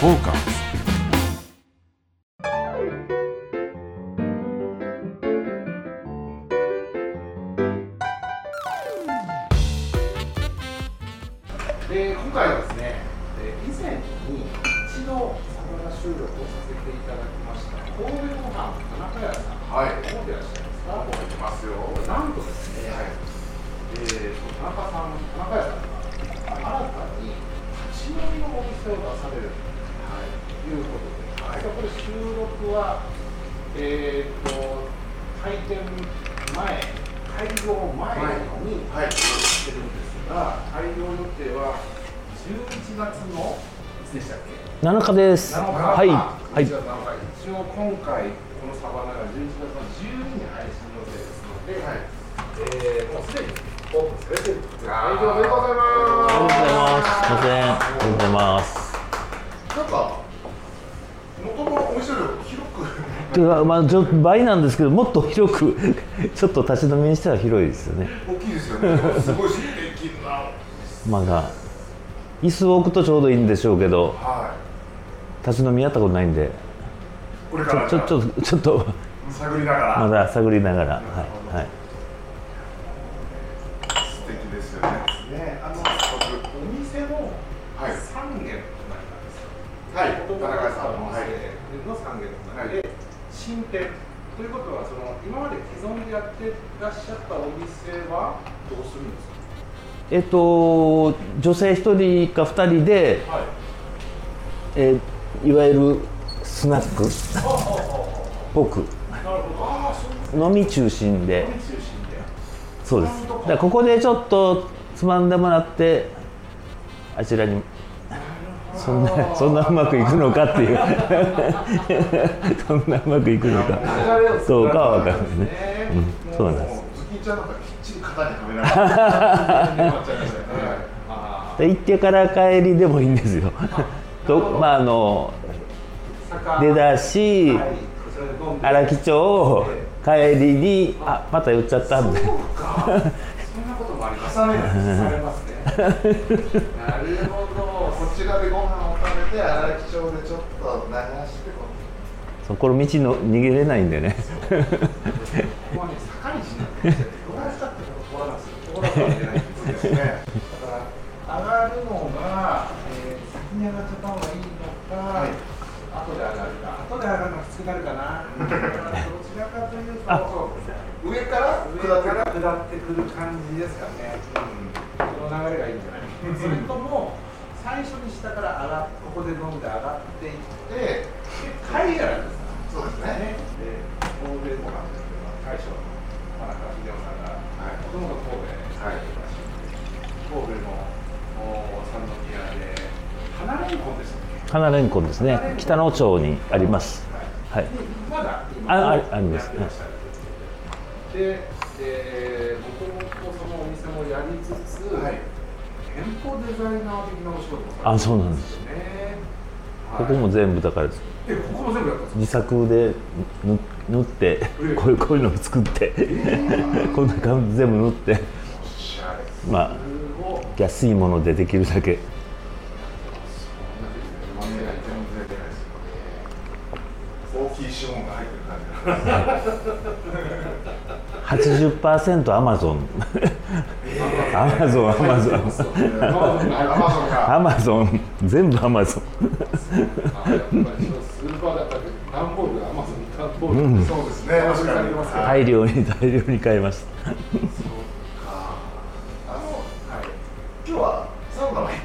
フォーカスで今回はですね、えー以前に一度サバナ収録をさせていただきました神戸ご飯田中屋さん、はい。覚えてらっしゃいます。か覚えてますよ。なんとですね、えーその田中さん、田中屋さんが新たに立ち飲みのお店を出される録は、えー、と開店前、開業前にはいしてるんですが、開業予定は11月のいつでしたっけ？7日です。7日はい。はい11。月7日一応今回このサバナが11月の12日に配信予定ですので、はいえーもうすでにオープンされているあー営業おめでとうございますありがとうございます。すみません。ありがとうございます。なんか元のお店より広くていうか、まあ、ちょ倍なんですけど、もっと広く、ちょっと立ち飲みにしては広いですよね。大きいですよね。すごい素敵な。まあ、椅子を置くとちょうどいいんでしょうけど、は立ち飲みやったことないんで、い。これちょ、からちょ、ちょ、ちょっと、探りながら。まだ探りながら、はい、はい。素敵ですよね。ね、あの早速お店のはい3軒となりますはい元々田中さんのお店の3軒となりで、新店ということはその今まで既存でやってらっしゃったお店はどうするんですえっと、女性一人か二人で、かはい。えーいわゆるスナック。っぽく、飲み中心で。そうです。だここでちょっとつまんでもらってあちらにそんなそんなうまくいくのかっていう そんなうまくいくのかそうかは分からないね。うん、そうなんです。で 行ってから帰りでもいいんですよ。とまああのあ出だし荒木町帰りにあまた言っちゃったんで。そんなこともあります重ねるされますねなるほどを食べて荒木町でちょっと流してこそうこれ道の逃げれないんでね。ここはね。坂道になってましてどうしたってこと通らないですよ通らざるを得ないんですね。だから上がるのが、えー先に上がっちゃった方がいいのか、はい。後で上がるか後で上がるのがきつくなるかなどちらかというとあ上から上下ってから下ってくる感じですかね、この流れがいいんじゃない？それとも最初に下から上がっここで飲んで上がっていってで、で帰りが楽ですそうですね。で神戸というのは大将の田中秀夫さんがはいもともと神戸にはい神戸のお三宮で花レンコンでしたっけ花レンコンですね。北野町にあります。はい。でまだ今あああります。で、えー、もともとそのお店もやりつつ、はい店舗デザイナー的なお仕事もあそうなんでです。すよね。ここもはい全部だからえここも全部やった自作で塗塗ってこういうこういうのを作ってこんな感じ全部塗って。まあ安いものでできるだけ。全然出ないですよ大きい資本が入ってる感じ。80%アマゾンアマゾンアマゾンアマゾン全部アマゾンそうですね。大量に大量に買いました。あの、今日はサウナは行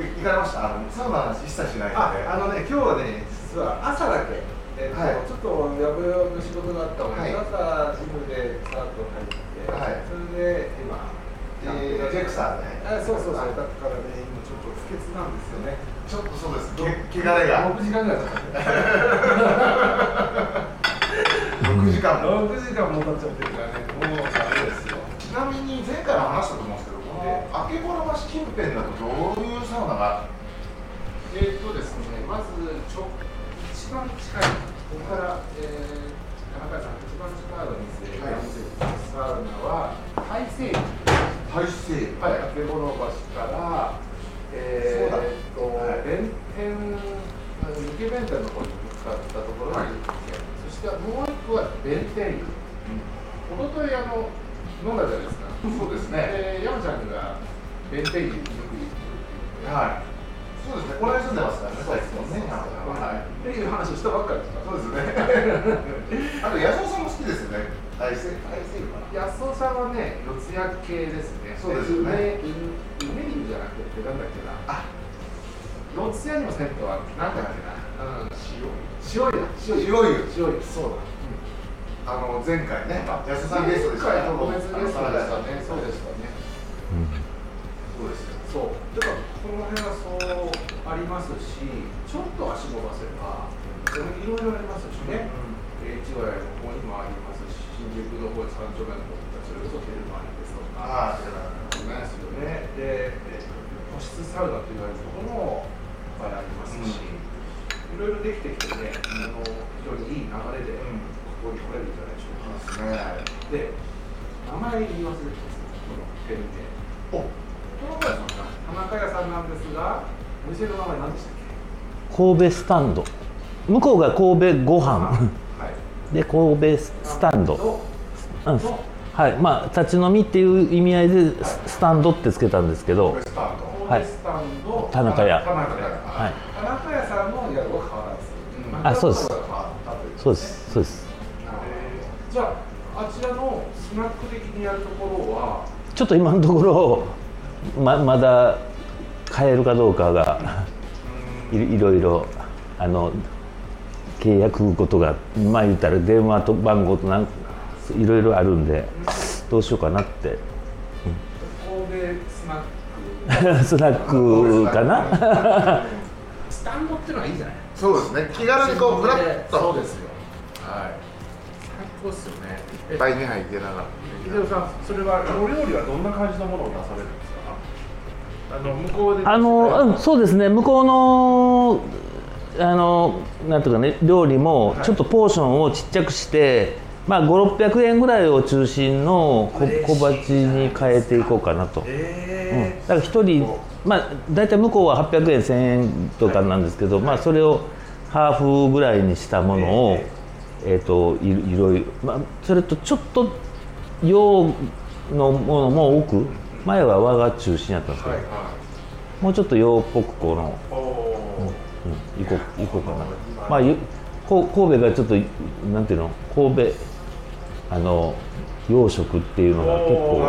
行かれました？あのサウナの話一切しないので。ああのね今日はね実は朝だけ、えっとはい。ちょっとやぶやぶ仕事があったので、はい朝ジムでさっと入って、はい。それで今えージェクサーであそうそうそうだからね今ちょっと不潔なんですよねちょっとそうです。け、汚れが。6時間ぐらい経って六時間も。6時間も経っちゃってるからねもうダメですよちなみに前回も話したと思うんですけど、この明けぼら橋近辺だとどういうサウナが？えーっとですね、まずちょ一番近い、ここから、えー、田中さん、一番近いお店がはいサウナは、大西大西洋、はい、建物橋からえー、っと、はい、弁天抜け弁天の方に向かったところに、はい、そしてもう一個は弁天湯、うん、おい。あの飲んだじゃない。ですかそうですねえで山ちゃんが弁天湯によく行くってい。うはい。そうですね、これ住んでますからね、そうですね、はい、ってい。う話をしたばっかりですか、そうですね、あと、安尾さんも好きですよね。大成大成さんはね四谷系ですね。そうですよね。梅梅じゃなくてなんだっけな。あ。四谷にも銭湯ある。なんだっけな、うん、塩。塩湯。だ塩湯。塩湯。そうだ、あの前回ね安尾さんゲストでした前回特別ゲストでしたね。そうでしたね。そうですよそう。だからこの辺はそうありますしちょっと足伸ばせばいろいろありますしね、えー千葉屋の方にもありますし新宿の方三丁目の方とかそれこそテルマですとか。ああありますよね。で、えー個室サウナと言われるところもいっぱいありますし、いろいろできてきてね、あの非常にいい流れでここに来れるんじゃないでしょうか、ねで名前言い忘れてますこのペンで。お。田中屋さんか。田中屋さんなんですがお店の名前何でしたっけ？神戸スタンド。向こうが神戸ご飯。はい。で神戸スタンド、うん。のはい。まあ立ち飲みっていう意味合いでススタンドってつけたんですけど。はい。神戸スタンド、田中屋。田中屋はい。田中屋さんの宿は変わらず、うんあそうです。そうです。そうです。じゃああちらのスナック的にやるところは？ちょっと今のところままだ買えるかどうかがいいろいろあの契約ことがまあ言ったら電話と番号となんいろいろあるんでどうしようかなって。スナック。スナックかな？スタンドっていうのはいいんじゃない？そうですね。気軽にこうフラッと。そうですよ。はい。最高ですよね。え大に入ってながら。秀夫さんそれはお料理はどんな感じのものを出されるんですか？あの向こうで。あの、うん、そうですね。向こうのあのなんていうかね料理もちょっとポーションをちっちゃくして、まあ5600円ぐらいを中心の小小鉢に変えていこうかなと、うん、えだから1人まあ大体向こうは800円1000円とかなんですけど、まあそれをハーフぐらいにしたものを、えー、といいろいろ、まあ、それとちょっと洋のものも多く前は和が中心やったんですけど、はいはもうちょっと洋っぽくこの、うん、行こう行こうかな。まあ神戸がちょっとなんていうの？神戸あの洋食っていうのが結構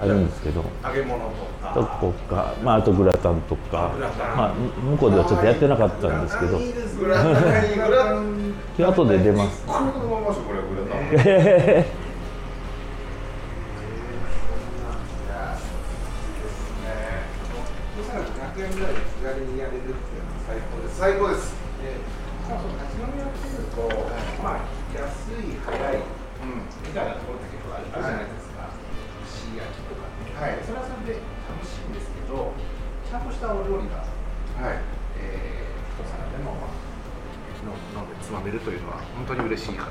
あるんですけど揚げ物ととかこか、まあ、あとグラタンとかまあ、向こうではちょっとやってなかったんですけど。グラタン。で後で出ます。これのまましょこれグラタン500円ぐらいで気軽にやれるっていうのは最高です。最高です。でしかもその立ち飲みをしてみると、まあ安い早い。うんみたいなところって結構あるじゃないですか、串焼きとかね、はいそれはそれで楽しいん。ですけどちゃん。としたお料理が、はいえー、一皿でも飲ん。でつまめるというのは本当に嬉しいかな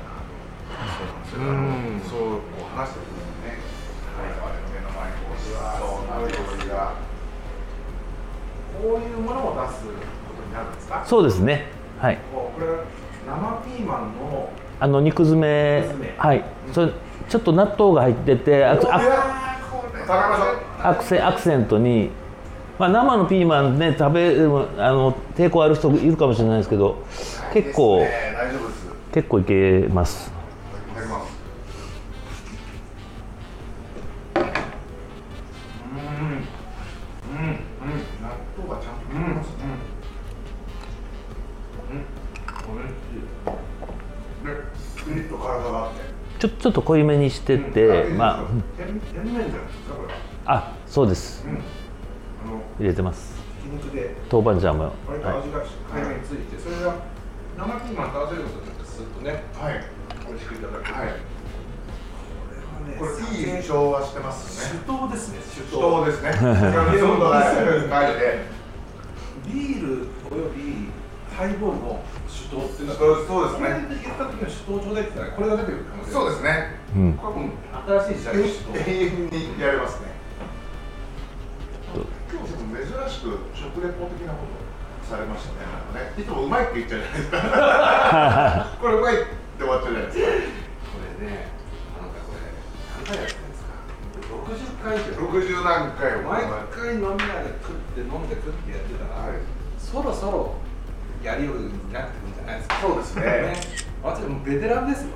そうなん。ですよ、そうこう話してるん。ですね我々の目の前にこうそうな料理がこういうものを出すことになるん。ですかそうですねはいこれ生ピーマンのあの肉詰め肉詰めはい。それちょっと納豆が入っててアクアクアクセアクセントに、まあ、生のピーマンね食べあの抵抗ある人いるかもしれないですけど結構ね結構いけます。ちょっと濃いめにしてて、ま甜甜麺じゃないですかこれ。はああそうです。うん。入れてます。豆板醤も、割とは味がについて、それが生ピーマンと合わせることによってスッとねはい。美味しくいただける、はい。これいい調和してますね。酒盗ですね酒酒盗ですね。ビールおよびハイボールの酒盗っていうのはそうそうですね。言った時の酒盗ちょうだいって言ったらこれが出てくる可能性そうです。ねうん、これ新しい時代の酒盗永遠にやれますね。今日ちょっと珍しく食レポ的なことされましたね。なんかねいつもうまいって言っちゃうじゃないですか。これうまいって終わっちゃうじゃないですか。これねあなたこれ何回やってるんですか？60回以上。60何回も。毎回飲み屋で食って飲んで食ってやってたら、はい。そろそろやりようになってくるんじゃないですか？そうですね。私もうベテランですよ。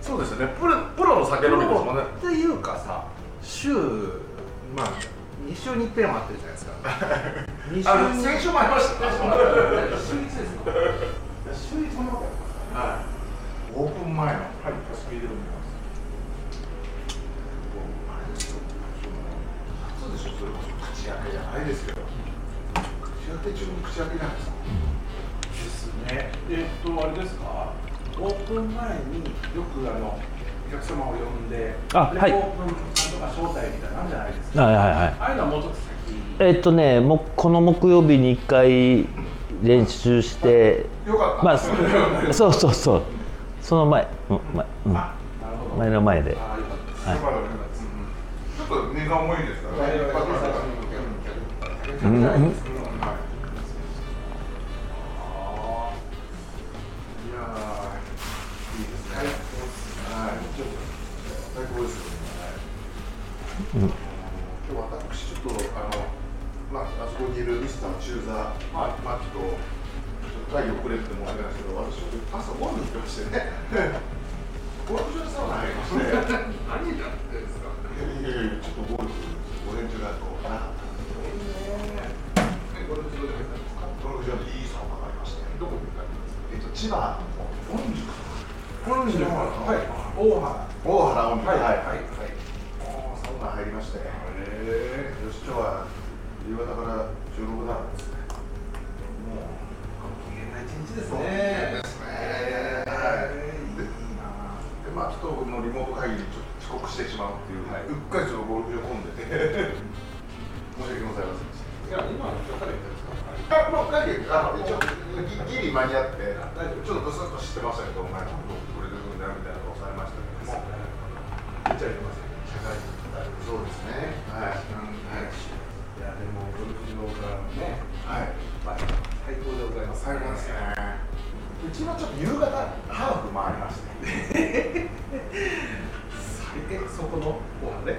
そうですよね。プロプロの酒飲みですもんね。っていうかさ週まあ2週に1遍はあってるじゃないですか。二あのに先週もありました。ね週1ですか？週1そんなことやはい。オープン前の。はいスピードで見ます。初でしょそれこそ口開けじゃないですけど。口開け中に口開けじゃないですか。ですね。えっとあれですか？オープン前によくあのお客様を呼んでであはい。オープンなんとか招待みたいなのあるじゃないですか？はいはいはいああいうのはもうちょっと先。えっとねもうこの木曜日に1回練習してよかった。まあ そうそうそう。その前、うん前うん。前の前で。ああよかった。です。はいちょっと荷が重いですからねうんーい。い。ですねはい。最高ですよねうん今日私ちょっとあのまああそこにい。るミスター中座まあマキとちょっと会議遅れてて申し訳ない。ですけど私朝ゴルフ行ってましてねゴルフ場にサウナ入りまして何やってんですかい。やい。やい。やちょっとゴルフ午前中だとなゴルフ場い。い。サウナがありましたえっと千葉の本宿本宿はい。大原大原温泉はい。はい。はい。サウナ入りましてよへし今日は夕方から収録だですねもうご機嫌な一日ですねですねはい。い。なでまあちょっとのリモート会議にちょっと遅刻してしまうってい。う、はい。うっかりちょっとゴルフ場混んでて申し訳ござい。ませんでしい。や今の人から言ったんですかたあの一応ギギリ間に合ってちょっとブスッと知ってましたけどお前ちょっとこれでくんだよみたいなのをされましたけども言っちゃいけません。社会人。そうですね。はい。はいいやでもゴルフ場からのねはい。まあ最高でございます。最高です。ねうちのちょっと夕方ハーフ回りましてえそこのご飯ね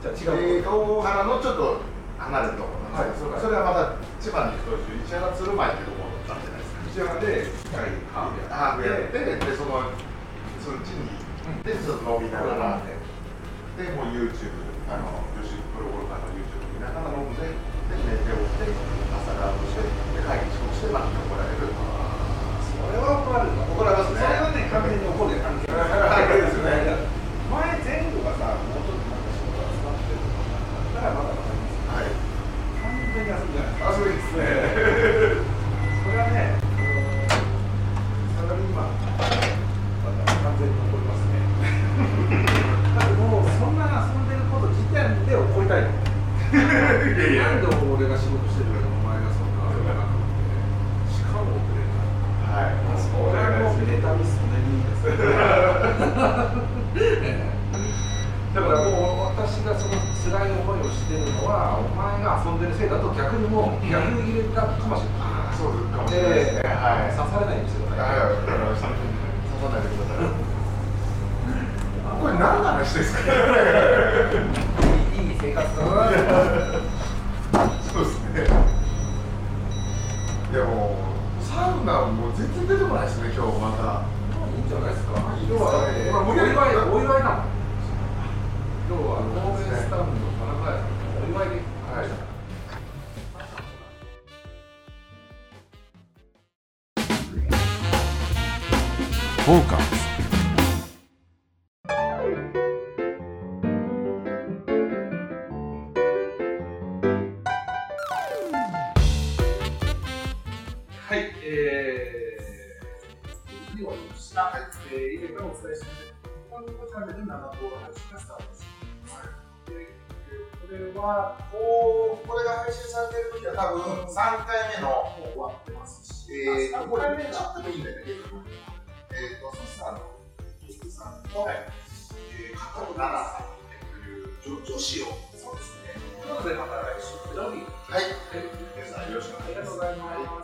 じゃあ違うえー大原のちょっと離れたところなんですけど、はい。それはまた千葉に行くと石原鶴舞っていうところだったじゃないですか。内山で一回ハーフやってでそのその地に行ってちょっと飲みながらでもう YouTube あの吉プロゴルファーの YouTube 見ながら飲んでで寝ておって朝ラウンドしてで会議遅刻してまた怒られる。それは怒られるな。怒られますねそれはね完全に怒る関係関係ですよね前前後がさもうちょっとなんか仕事が詰まってるとかだったらまだわかりますはい完全に遊びじゃないですかあそうですねそれはねサラリーマンまた完全に怒りますねだってもうそんな遊んでること時点で怒りたいのいやいやなんで俺が仕事してるのにお前がそんな遊べなくてしかも遅れないはいそれはもうネタミストネミですだからもう私がその辛い思いをしてるのはお前が遊んでるせいだと逆にもう逆に入れたかもしれない。そうかもしれないですねはい刺されないようにしてください。はい。刺さないでください。これ何の話ですか？いい生活だな。そうですね。いやもうサウナもう全然出てこないですね今日また。いいんじゃないですか。いいですね要はだってまあお祝いお祝いなの。フォーカスはい、えー、終わりました。え、以前からお伝えしてこ。れはもうこれが配信されてる時は多分三回目のもう終わってますし、えー3回目ちょっといいんだよね。とソスさんのキスさんと、えー加藤奈々さんという女女子をそうですね。でまた来週土曜日はい皆さんよろしくお願いしますありがとうございます。